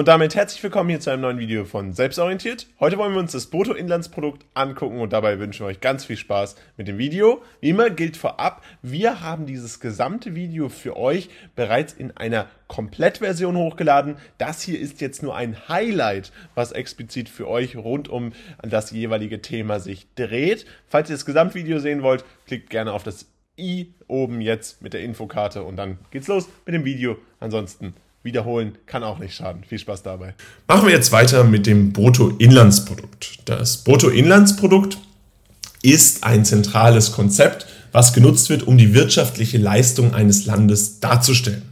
Und damit herzlich willkommen hier zu einem neuen Video von Selbstorientiert. Heute wollen wir uns das Bruttoinlandsprodukt angucken und dabei wünschen wir euch ganz viel Spaß mit dem Video. Wie immer gilt vorab, wir haben dieses gesamte Video für euch bereits in einer Komplettversion hochgeladen. Das hier ist jetzt nur ein Highlight, was explizit für euch rund um das jeweilige Thema sich dreht. Falls ihr das Gesamtvideo sehen wollt, klickt gerne auf das i oben jetzt mit der Infokarte und dann geht's los mit dem Video. Ansonsten wiederholen kann auch nicht schaden. Viel Spaß dabei. Machen wir jetzt weiter mit dem Bruttoinlandsprodukt. Das Bruttoinlandsprodukt ist ein zentrales Konzept, was genutzt wird, um die wirtschaftliche Leistung eines Landes darzustellen.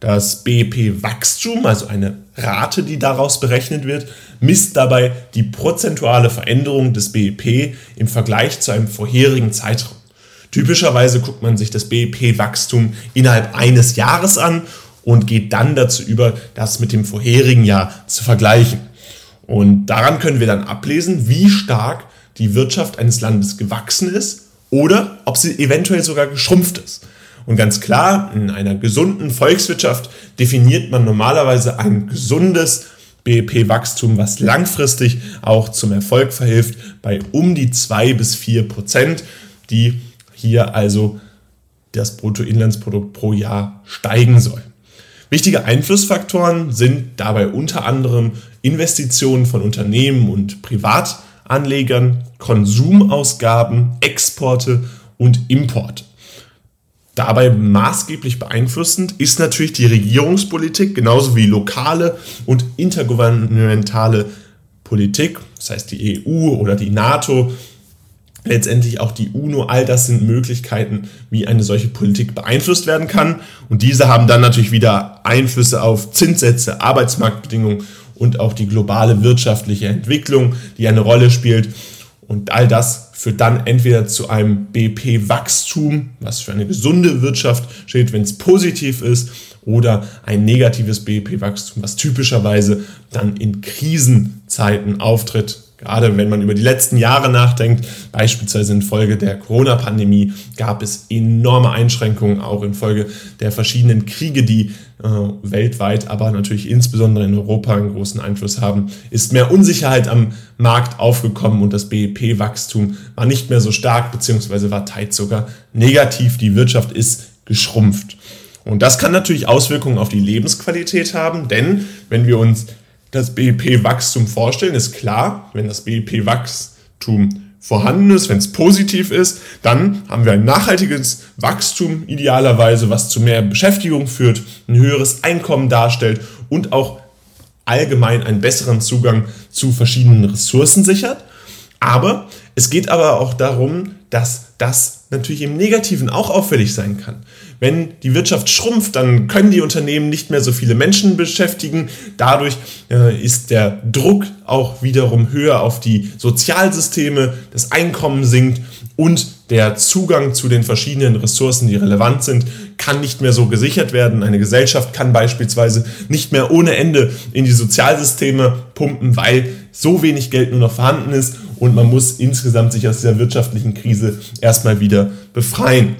Das BIP-Wachstum, also eine Rate, die daraus berechnet wird, misst dabei die prozentuale Veränderung des BIP im Vergleich zu einem vorherigen Zeitraum. Typischerweise guckt man sich das BIP-Wachstum innerhalb eines Jahres an und geht dann dazu über, das mit dem vorherigen Jahr zu vergleichen. Und daran können wir dann ablesen, wie stark die Wirtschaft eines Landes gewachsen ist oder ob sie eventuell sogar geschrumpft ist. Und ganz klar, in einer gesunden Volkswirtschaft definiert man normalerweise ein gesundes BIP-Wachstum, was langfristig auch zum Erfolg verhilft, bei um die zwei bis vier Prozent, die hier also das Bruttoinlandsprodukt pro Jahr steigen soll. Wichtige Einflussfaktoren sind dabei unter anderem Investitionen von Unternehmen und Privatanlegern, Konsumausgaben, Exporte und Import. Dabei maßgeblich beeinflussend ist natürlich die Regierungspolitik, genauso wie lokale und intergouvernementale Politik, das heißt die EU oder die NATO, letztendlich auch die UNO, all das sind Möglichkeiten, wie eine solche Politik beeinflusst werden kann. Und diese haben dann natürlich wieder Einflüsse auf Zinssätze, Arbeitsmarktbedingungen und auch die globale wirtschaftliche Entwicklung, die eine Rolle spielt. Und all das führt dann entweder zu einem BP-Wachstum, was für eine gesunde Wirtschaft steht, wenn es positiv ist, oder ein negatives BP-Wachstum, was typischerweise dann in Krisenzeiten auftritt, Gerade wenn man über die letzten Jahre nachdenkt, beispielsweise infolge der Corona-Pandemie, gab es enorme Einschränkungen, auch infolge der verschiedenen Kriege, die äh, weltweit, aber natürlich insbesondere in Europa einen großen Einfluss haben, ist mehr Unsicherheit am Markt aufgekommen und das BIP-Wachstum war nicht mehr so stark, beziehungsweise war teils sogar negativ. Die Wirtschaft ist geschrumpft. Und das kann natürlich Auswirkungen auf die Lebensqualität haben, denn wenn wir uns das BIP-Wachstum vorstellen, ist klar, wenn das BIP-Wachstum vorhanden ist, wenn es positiv ist, dann haben wir ein nachhaltiges Wachstum idealerweise, was zu mehr Beschäftigung führt, ein höheres Einkommen darstellt und auch allgemein einen besseren Zugang zu verschiedenen Ressourcen sichert. Aber es geht aber auch darum, dass das natürlich im Negativen auch auffällig sein kann. Wenn die Wirtschaft schrumpft, dann können die Unternehmen nicht mehr so viele Menschen beschäftigen. Dadurch äh, ist der Druck auch wiederum höher auf die Sozialsysteme, das Einkommen sinkt und der Zugang zu den verschiedenen Ressourcen, die relevant sind, kann nicht mehr so gesichert werden. Eine Gesellschaft kann beispielsweise nicht mehr ohne Ende in die Sozialsysteme pumpen, weil so wenig Geld nur noch vorhanden ist und man muss insgesamt sich aus dieser wirtschaftlichen Krise erstmal wieder befreien.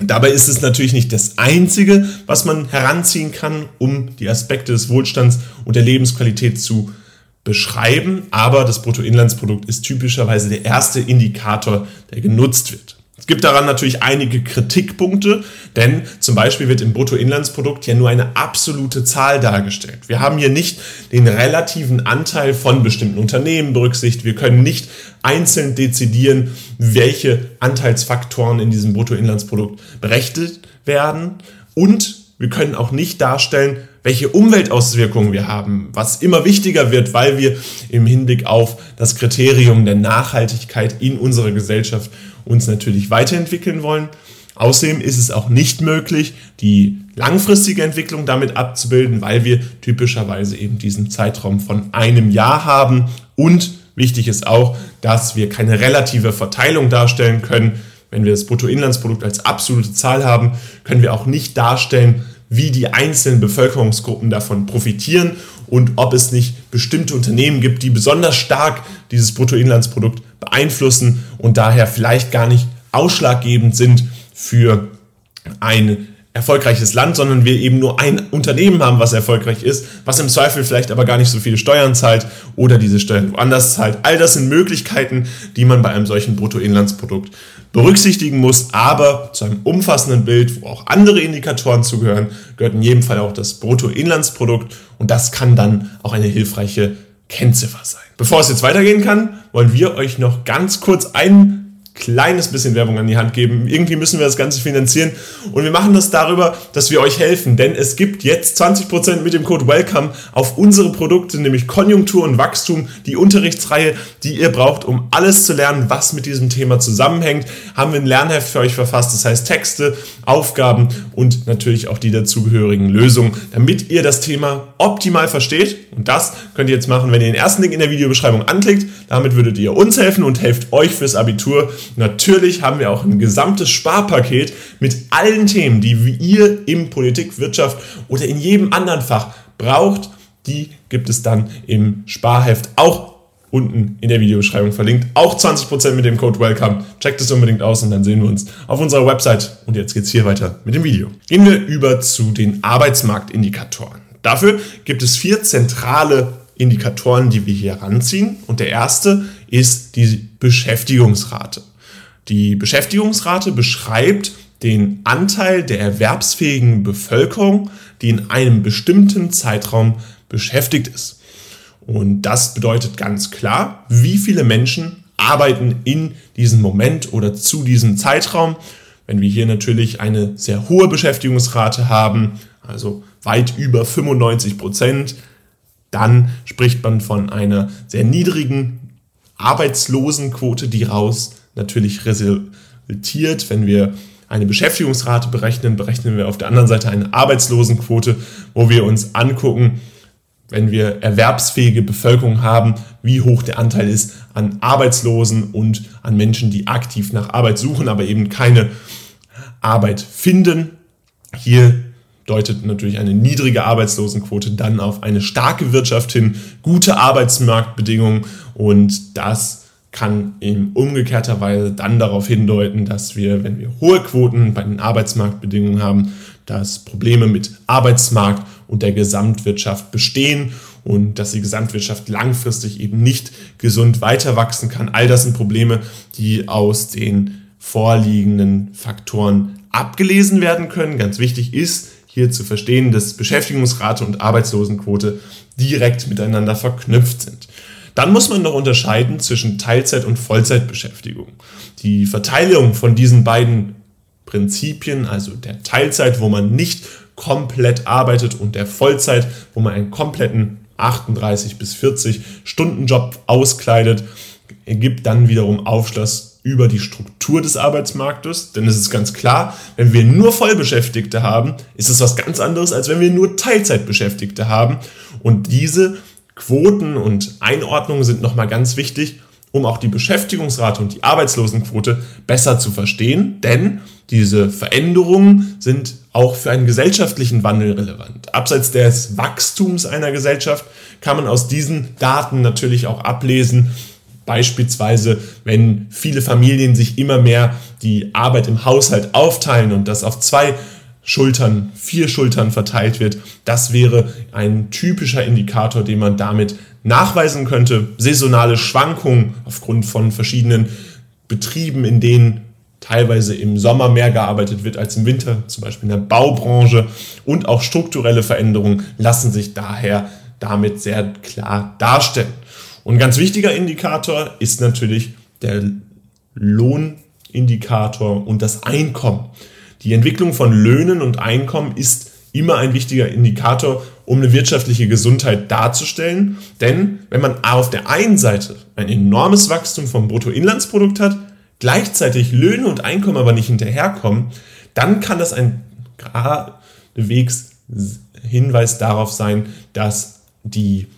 Dabei ist es natürlich nicht das Einzige, was man heranziehen kann, um die Aspekte des Wohlstands und der Lebensqualität zu beschreiben, aber das Bruttoinlandsprodukt ist typischerweise der erste Indikator, der genutzt wird. Es gibt daran natürlich einige Kritikpunkte, denn zum Beispiel wird im Bruttoinlandsprodukt ja nur eine absolute Zahl dargestellt. Wir haben hier nicht den relativen Anteil von bestimmten Unternehmen berücksichtigt. Wir können nicht einzeln dezidieren, welche Anteilsfaktoren in diesem Bruttoinlandsprodukt berechnet werden. Und wir können auch nicht darstellen, welche Umweltauswirkungen wir haben, was immer wichtiger wird, weil wir im Hinblick auf das Kriterium der Nachhaltigkeit in unserer Gesellschaft uns natürlich weiterentwickeln wollen. Außerdem ist es auch nicht möglich, die langfristige Entwicklung damit abzubilden, weil wir typischerweise eben diesen Zeitraum von einem Jahr haben. Und wichtig ist auch, dass wir keine relative Verteilung darstellen können. Wenn wir das Bruttoinlandsprodukt als absolute Zahl haben, können wir auch nicht darstellen, wie die einzelnen Bevölkerungsgruppen davon profitieren und ob es nicht bestimmte Unternehmen gibt, die besonders stark dieses Bruttoinlandsprodukt beeinflussen und daher vielleicht gar nicht ausschlaggebend sind für ein erfolgreiches Land, sondern wir eben nur ein Unternehmen haben, was erfolgreich ist, was im Zweifel vielleicht aber gar nicht so viele Steuern zahlt oder diese Steuern woanders zahlt. All das sind Möglichkeiten, die man bei einem solchen Bruttoinlandsprodukt berücksichtigen muss, aber zu einem umfassenden Bild, wo auch andere Indikatoren zugehören, gehört in jedem Fall auch das Bruttoinlandsprodukt und das kann dann auch eine hilfreiche Kennziffer sein. Bevor es jetzt weitergehen kann, wollen wir euch noch ganz kurz einen kleines bisschen Werbung an die Hand geben. Irgendwie müssen wir das Ganze finanzieren und wir machen das darüber, dass wir euch helfen, denn es gibt jetzt 20% mit dem Code WELCOME auf unsere Produkte, nämlich Konjunktur und Wachstum, die Unterrichtsreihe, die ihr braucht, um alles zu lernen, was mit diesem Thema zusammenhängt. Haben wir ein Lernheft für euch verfasst, das heißt Texte, Aufgaben und natürlich auch die dazugehörigen Lösungen, damit ihr das Thema optimal versteht. Und das könnt ihr jetzt machen, wenn ihr den ersten Link in der Videobeschreibung anklickt. Damit würdet ihr uns helfen und helft euch fürs Abitur. Natürlich haben wir auch ein gesamtes Sparpaket mit allen Themen, die ihr im Politik, Wirtschaft oder in jedem anderen Fach braucht. Die gibt es dann im Sparheft auch unten in der Videobeschreibung verlinkt. Auch 20% mit dem Code WELCOME. Checkt es unbedingt aus und dann sehen wir uns auf unserer Website. Und jetzt geht's hier weiter mit dem Video. Gehen wir über zu den Arbeitsmarktindikatoren. Dafür gibt es vier zentrale Indikatoren, die wir hier ranziehen. Und der erste ist die Beschäftigungsrate. Die Beschäftigungsrate beschreibt den Anteil der erwerbsfähigen Bevölkerung, die in einem bestimmten Zeitraum beschäftigt ist. Und das bedeutet ganz klar, wie viele Menschen arbeiten in diesem Moment oder zu diesem Zeitraum. Wenn wir hier natürlich eine sehr hohe Beschäftigungsrate haben, also weit über 95 Prozent, dann spricht man von einer sehr niedrigen Arbeitslosenquote, die raus natürlich resultiert. Wenn wir eine Beschäftigungsrate berechnen, berechnen wir auf der anderen Seite eine Arbeitslosenquote, wo wir uns angucken, wenn wir erwerbsfähige Bevölkerung haben, wie hoch der Anteil ist an Arbeitslosen und an Menschen, die aktiv nach Arbeit suchen, aber eben keine Arbeit finden. Hier deutet natürlich eine niedrige Arbeitslosenquote dann auf eine starke Wirtschaft hin, gute Arbeitsmarktbedingungen und das kann in umgekehrter Weise dann darauf hindeuten, dass wir, wenn wir hohe Quoten bei den Arbeitsmarktbedingungen haben, dass Probleme mit Arbeitsmarkt und der Gesamtwirtschaft bestehen und dass die Gesamtwirtschaft langfristig eben nicht gesund weiter wachsen kann. All das sind Probleme, die aus den vorliegenden Faktoren abgelesen werden können. Ganz wichtig ist hier zu verstehen, dass Beschäftigungsrate und Arbeitslosenquote direkt miteinander verknüpft sind. Dann muss man noch unterscheiden zwischen Teilzeit- und Vollzeitbeschäftigung. Die Verteilung von diesen beiden Prinzipien, also der Teilzeit, wo man nicht komplett arbeitet und der Vollzeit, wo man einen kompletten 38 bis 40 Stunden Job auskleidet, ergibt dann wiederum Aufschluss über die Struktur des Arbeitsmarktes. Denn es ist ganz klar, wenn wir nur Vollbeschäftigte haben, ist es was ganz anderes, als wenn wir nur Teilzeitbeschäftigte haben. Und diese Quoten und Einordnungen sind nochmal ganz wichtig, um auch die Beschäftigungsrate und die Arbeitslosenquote besser zu verstehen, denn diese Veränderungen sind auch für einen gesellschaftlichen Wandel relevant. Abseits des Wachstums einer Gesellschaft kann man aus diesen Daten natürlich auch ablesen, beispielsweise wenn viele Familien sich immer mehr die Arbeit im Haushalt aufteilen und das auf zwei Schultern, vier Schultern verteilt wird. Das wäre ein typischer Indikator, den man damit nachweisen könnte. Saisonale Schwankungen aufgrund von verschiedenen Betrieben, in denen teilweise im Sommer mehr gearbeitet wird als im Winter, zum Beispiel in der Baubranche und auch strukturelle Veränderungen lassen sich daher damit sehr klar darstellen. Und ein ganz wichtiger Indikator ist natürlich der Lohnindikator und das Einkommen. Die Entwicklung von Löhnen und Einkommen ist immer ein wichtiger Indikator, um eine wirtschaftliche Gesundheit darzustellen. Denn wenn man auf der einen Seite ein enormes Wachstum vom Bruttoinlandsprodukt hat, gleichzeitig Löhne und Einkommen aber nicht hinterherkommen, dann kann das ein geradewegs Hinweis darauf sein, dass die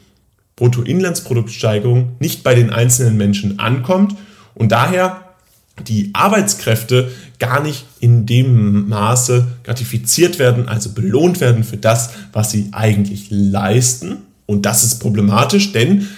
Bruttoinlandsproduktsteigerung nicht bei den einzelnen Menschen ankommt und daher die Arbeitskräfte gar nicht in dem Maße gratifiziert werden, also belohnt werden für das, was sie eigentlich leisten. Und das ist problematisch, denn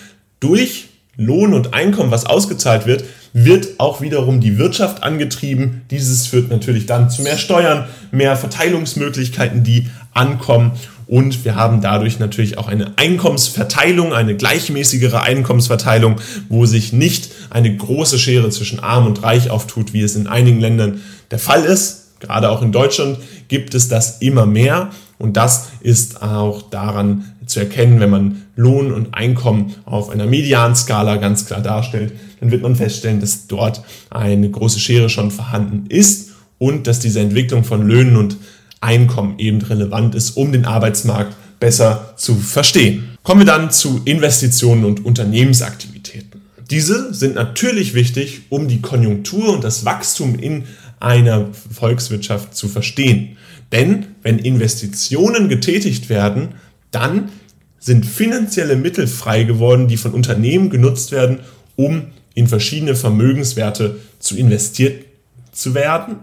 durch Lohn und Einkommen, was ausgezahlt wird, wird auch wiederum die Wirtschaft angetrieben. Dieses führt natürlich dann zu mehr Steuern, mehr Verteilungsmöglichkeiten, die ankommen. Und wir haben dadurch natürlich auch eine Einkommensverteilung, eine gleichmäßigere Einkommensverteilung, wo sich nicht eine große Schere zwischen Arm und Reich auftut, wie es in einigen Ländern der Fall ist. Gerade auch in Deutschland gibt es das immer mehr. Und das ist auch daran zu erkennen, wenn man Lohn und Einkommen auf einer Medianskala ganz klar darstellt, dann wird man feststellen, dass dort eine große Schere schon vorhanden ist und dass diese Entwicklung von Löhnen und Einkommen eben relevant ist, um den Arbeitsmarkt besser zu verstehen. Kommen wir dann zu Investitionen und Unternehmensaktivitäten. Diese sind natürlich wichtig, um die Konjunktur und das Wachstum in einer Volkswirtschaft zu verstehen. Denn wenn Investitionen getätigt werden, dann sind finanzielle Mittel frei geworden, die von Unternehmen genutzt werden, um in verschiedene Vermögenswerte zu investiert zu werden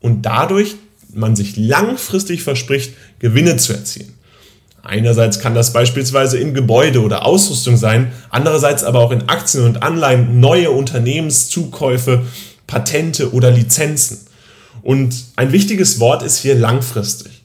und dadurch man sich langfristig verspricht, Gewinne zu erzielen. Einerseits kann das beispielsweise in Gebäude oder Ausrüstung sein, andererseits aber auch in Aktien und Anleihen, neue Unternehmenszukäufe, Patente oder Lizenzen. Und ein wichtiges Wort ist hier langfristig.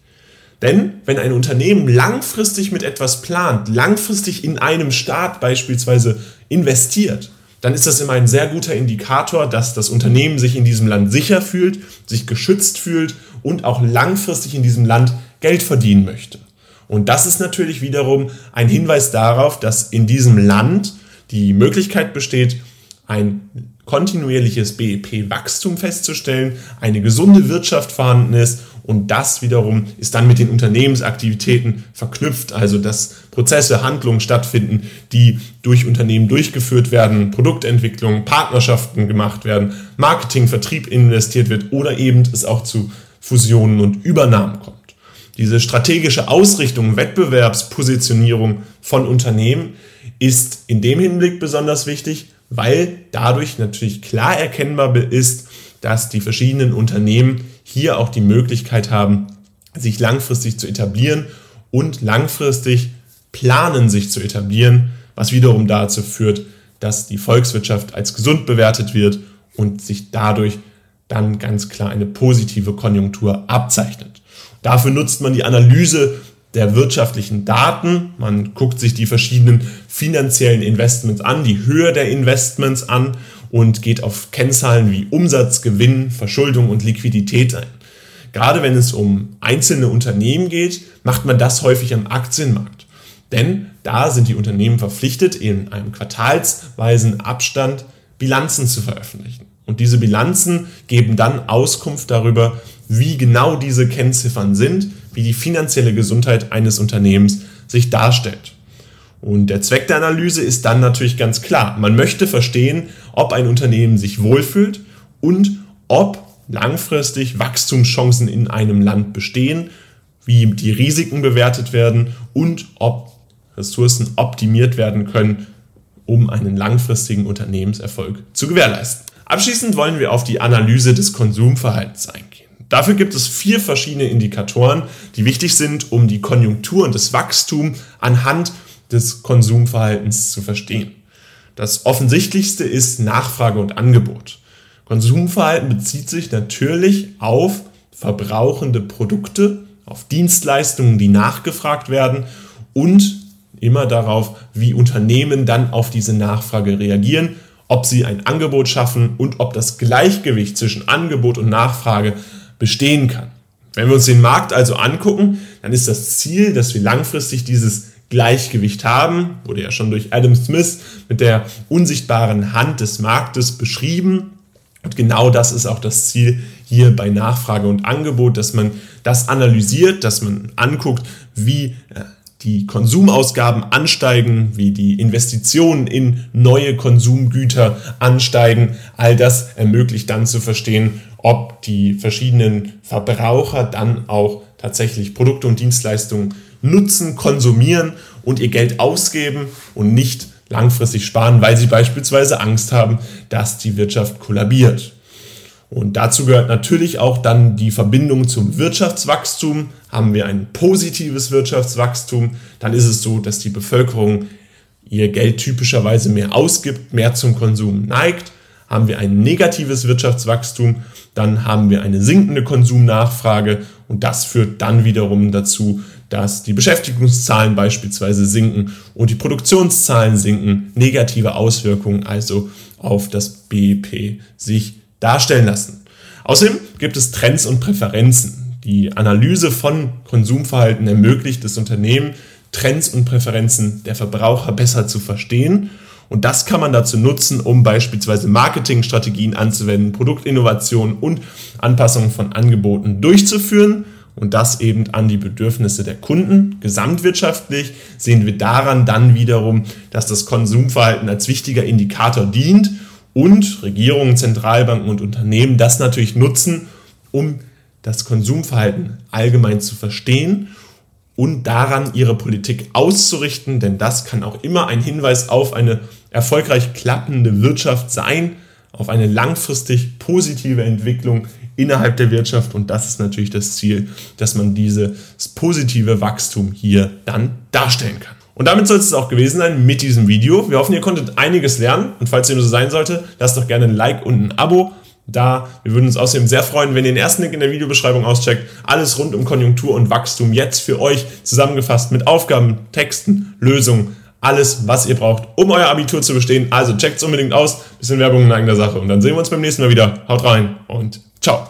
Denn wenn ein Unternehmen langfristig mit etwas plant, langfristig in einem Staat beispielsweise investiert, dann ist das immer ein sehr guter Indikator, dass das Unternehmen sich in diesem Land sicher fühlt, sich geschützt fühlt und auch langfristig in diesem Land Geld verdienen möchte. Und das ist natürlich wiederum ein Hinweis darauf, dass in diesem Land die Möglichkeit besteht, ein kontinuierliches BIP-Wachstum festzustellen, eine gesunde Wirtschaft vorhanden ist und das wiederum ist dann mit den Unternehmensaktivitäten verknüpft, also dass Prozesse, Handlungen stattfinden, die durch Unternehmen durchgeführt werden, Produktentwicklung, Partnerschaften gemacht werden, Marketing, Vertrieb investiert wird oder eben es auch zu Fusionen und Übernahmen kommt. Diese strategische Ausrichtung, Wettbewerbspositionierung von Unternehmen ist in dem Hinblick besonders wichtig, weil dadurch natürlich klar erkennbar ist, dass die verschiedenen Unternehmen hier auch die Möglichkeit haben, sich langfristig zu etablieren und langfristig planen, sich zu etablieren, was wiederum dazu führt, dass die Volkswirtschaft als gesund bewertet wird und sich dadurch dann ganz klar eine positive Konjunktur abzeichnet. Dafür nutzt man die Analyse der wirtschaftlichen Daten. Man guckt sich die verschiedenen finanziellen Investments an, die Höhe der Investments an und geht auf Kennzahlen wie Umsatz, Gewinn, Verschuldung und Liquidität ein. Gerade wenn es um einzelne Unternehmen geht, macht man das häufig am Aktienmarkt. Denn da sind die Unternehmen verpflichtet, in einem quartalsweisen Abstand Bilanzen zu veröffentlichen. Und diese Bilanzen geben dann Auskunft darüber, wie genau diese Kennziffern sind, wie die finanzielle Gesundheit eines Unternehmens sich darstellt. Und der Zweck der Analyse ist dann natürlich ganz klar. Man möchte verstehen, ob ein Unternehmen sich wohlfühlt und ob langfristig Wachstumschancen in einem Land bestehen, wie die Risiken bewertet werden und ob Ressourcen optimiert werden können, um einen langfristigen Unternehmenserfolg zu gewährleisten. Abschließend wollen wir auf die Analyse des Konsumverhaltens eingehen. Dafür gibt es vier verschiedene Indikatoren, die wichtig sind, um die Konjunktur und das Wachstum anhand des Konsumverhaltens zu verstehen. Das offensichtlichste ist Nachfrage und Angebot. Konsumverhalten bezieht sich natürlich auf verbrauchende Produkte, auf Dienstleistungen, die nachgefragt werden und immer darauf, wie Unternehmen dann auf diese Nachfrage reagieren, ob sie ein Angebot schaffen und ob das Gleichgewicht zwischen Angebot und Nachfrage bestehen kann. Wenn wir uns den Markt also angucken, dann ist das Ziel, dass wir langfristig dieses Gleichgewicht haben, wurde ja schon durch Adam Smith mit der unsichtbaren Hand des Marktes beschrieben. Und genau das ist auch das Ziel hier bei Nachfrage und Angebot, dass man das analysiert, dass man anguckt, wie äh, die Konsumausgaben ansteigen, wie die Investitionen in neue Konsumgüter ansteigen. All das ermöglicht dann zu verstehen, ob die verschiedenen Verbraucher dann auch tatsächlich Produkte und Dienstleistungen nutzen, konsumieren und ihr Geld ausgeben und nicht langfristig sparen, weil sie beispielsweise Angst haben, dass die Wirtschaft kollabiert. Und dazu gehört natürlich auch dann die Verbindung zum Wirtschaftswachstum. Haben wir ein positives Wirtschaftswachstum, dann ist es so, dass die Bevölkerung ihr Geld typischerweise mehr ausgibt, mehr zum Konsum neigt. haben wir ein negatives Wirtschaftswachstum, dann haben wir eine sinkende Konsumnachfrage und das führt dann wiederum dazu, dass die Beschäftigungszahlen beispielsweise sinken und die Produktionszahlen sinken, negative Auswirkungen also auf das BIP sich darstellen lassen. Außerdem gibt es Trends und Präferenzen. Die Analyse von Konsumverhalten ermöglicht es Unternehmen, Trends und Präferenzen der Verbraucher besser zu verstehen. Und das kann man dazu nutzen, um beispielsweise Marketingstrategien anzuwenden, Produktinnovationen und Anpassungen von Angeboten durchzuführen und das eben an die Bedürfnisse der Kunden. Gesamtwirtschaftlich sehen wir daran dann wiederum, dass das Konsumverhalten als wichtiger Indikator dient und Regierungen, Zentralbanken und Unternehmen das natürlich nutzen, um das Konsumverhalten allgemein zu verstehen und daran ihre Politik auszurichten, denn das kann auch immer ein Hinweis auf eine erfolgreich klappende Wirtschaft sein, auf eine langfristig positive Entwicklung innerhalb der Wirtschaft und das ist natürlich das Ziel, dass man dieses positive Wachstum hier dann darstellen kann. Und damit soll es auch gewesen sein mit diesem Video. Wir hoffen, ihr konntet einiges lernen und falls dem so sein sollte, lasst doch gerne ein Like und ein Abo da. Wir würden uns außerdem sehr freuen, wenn ihr den ersten Link in der Videobeschreibung auscheckt. Alles rund um Konjunktur und Wachstum jetzt für euch zusammengefasst mit Aufgaben, Texten, Lösungen, alles, was ihr braucht, um euer Abitur zu bestehen. Also checkt es unbedingt aus. Bisschen Werbung in eigener Sache und dann sehen wir uns beim nächsten Mal wieder. Haut rein und Ciao.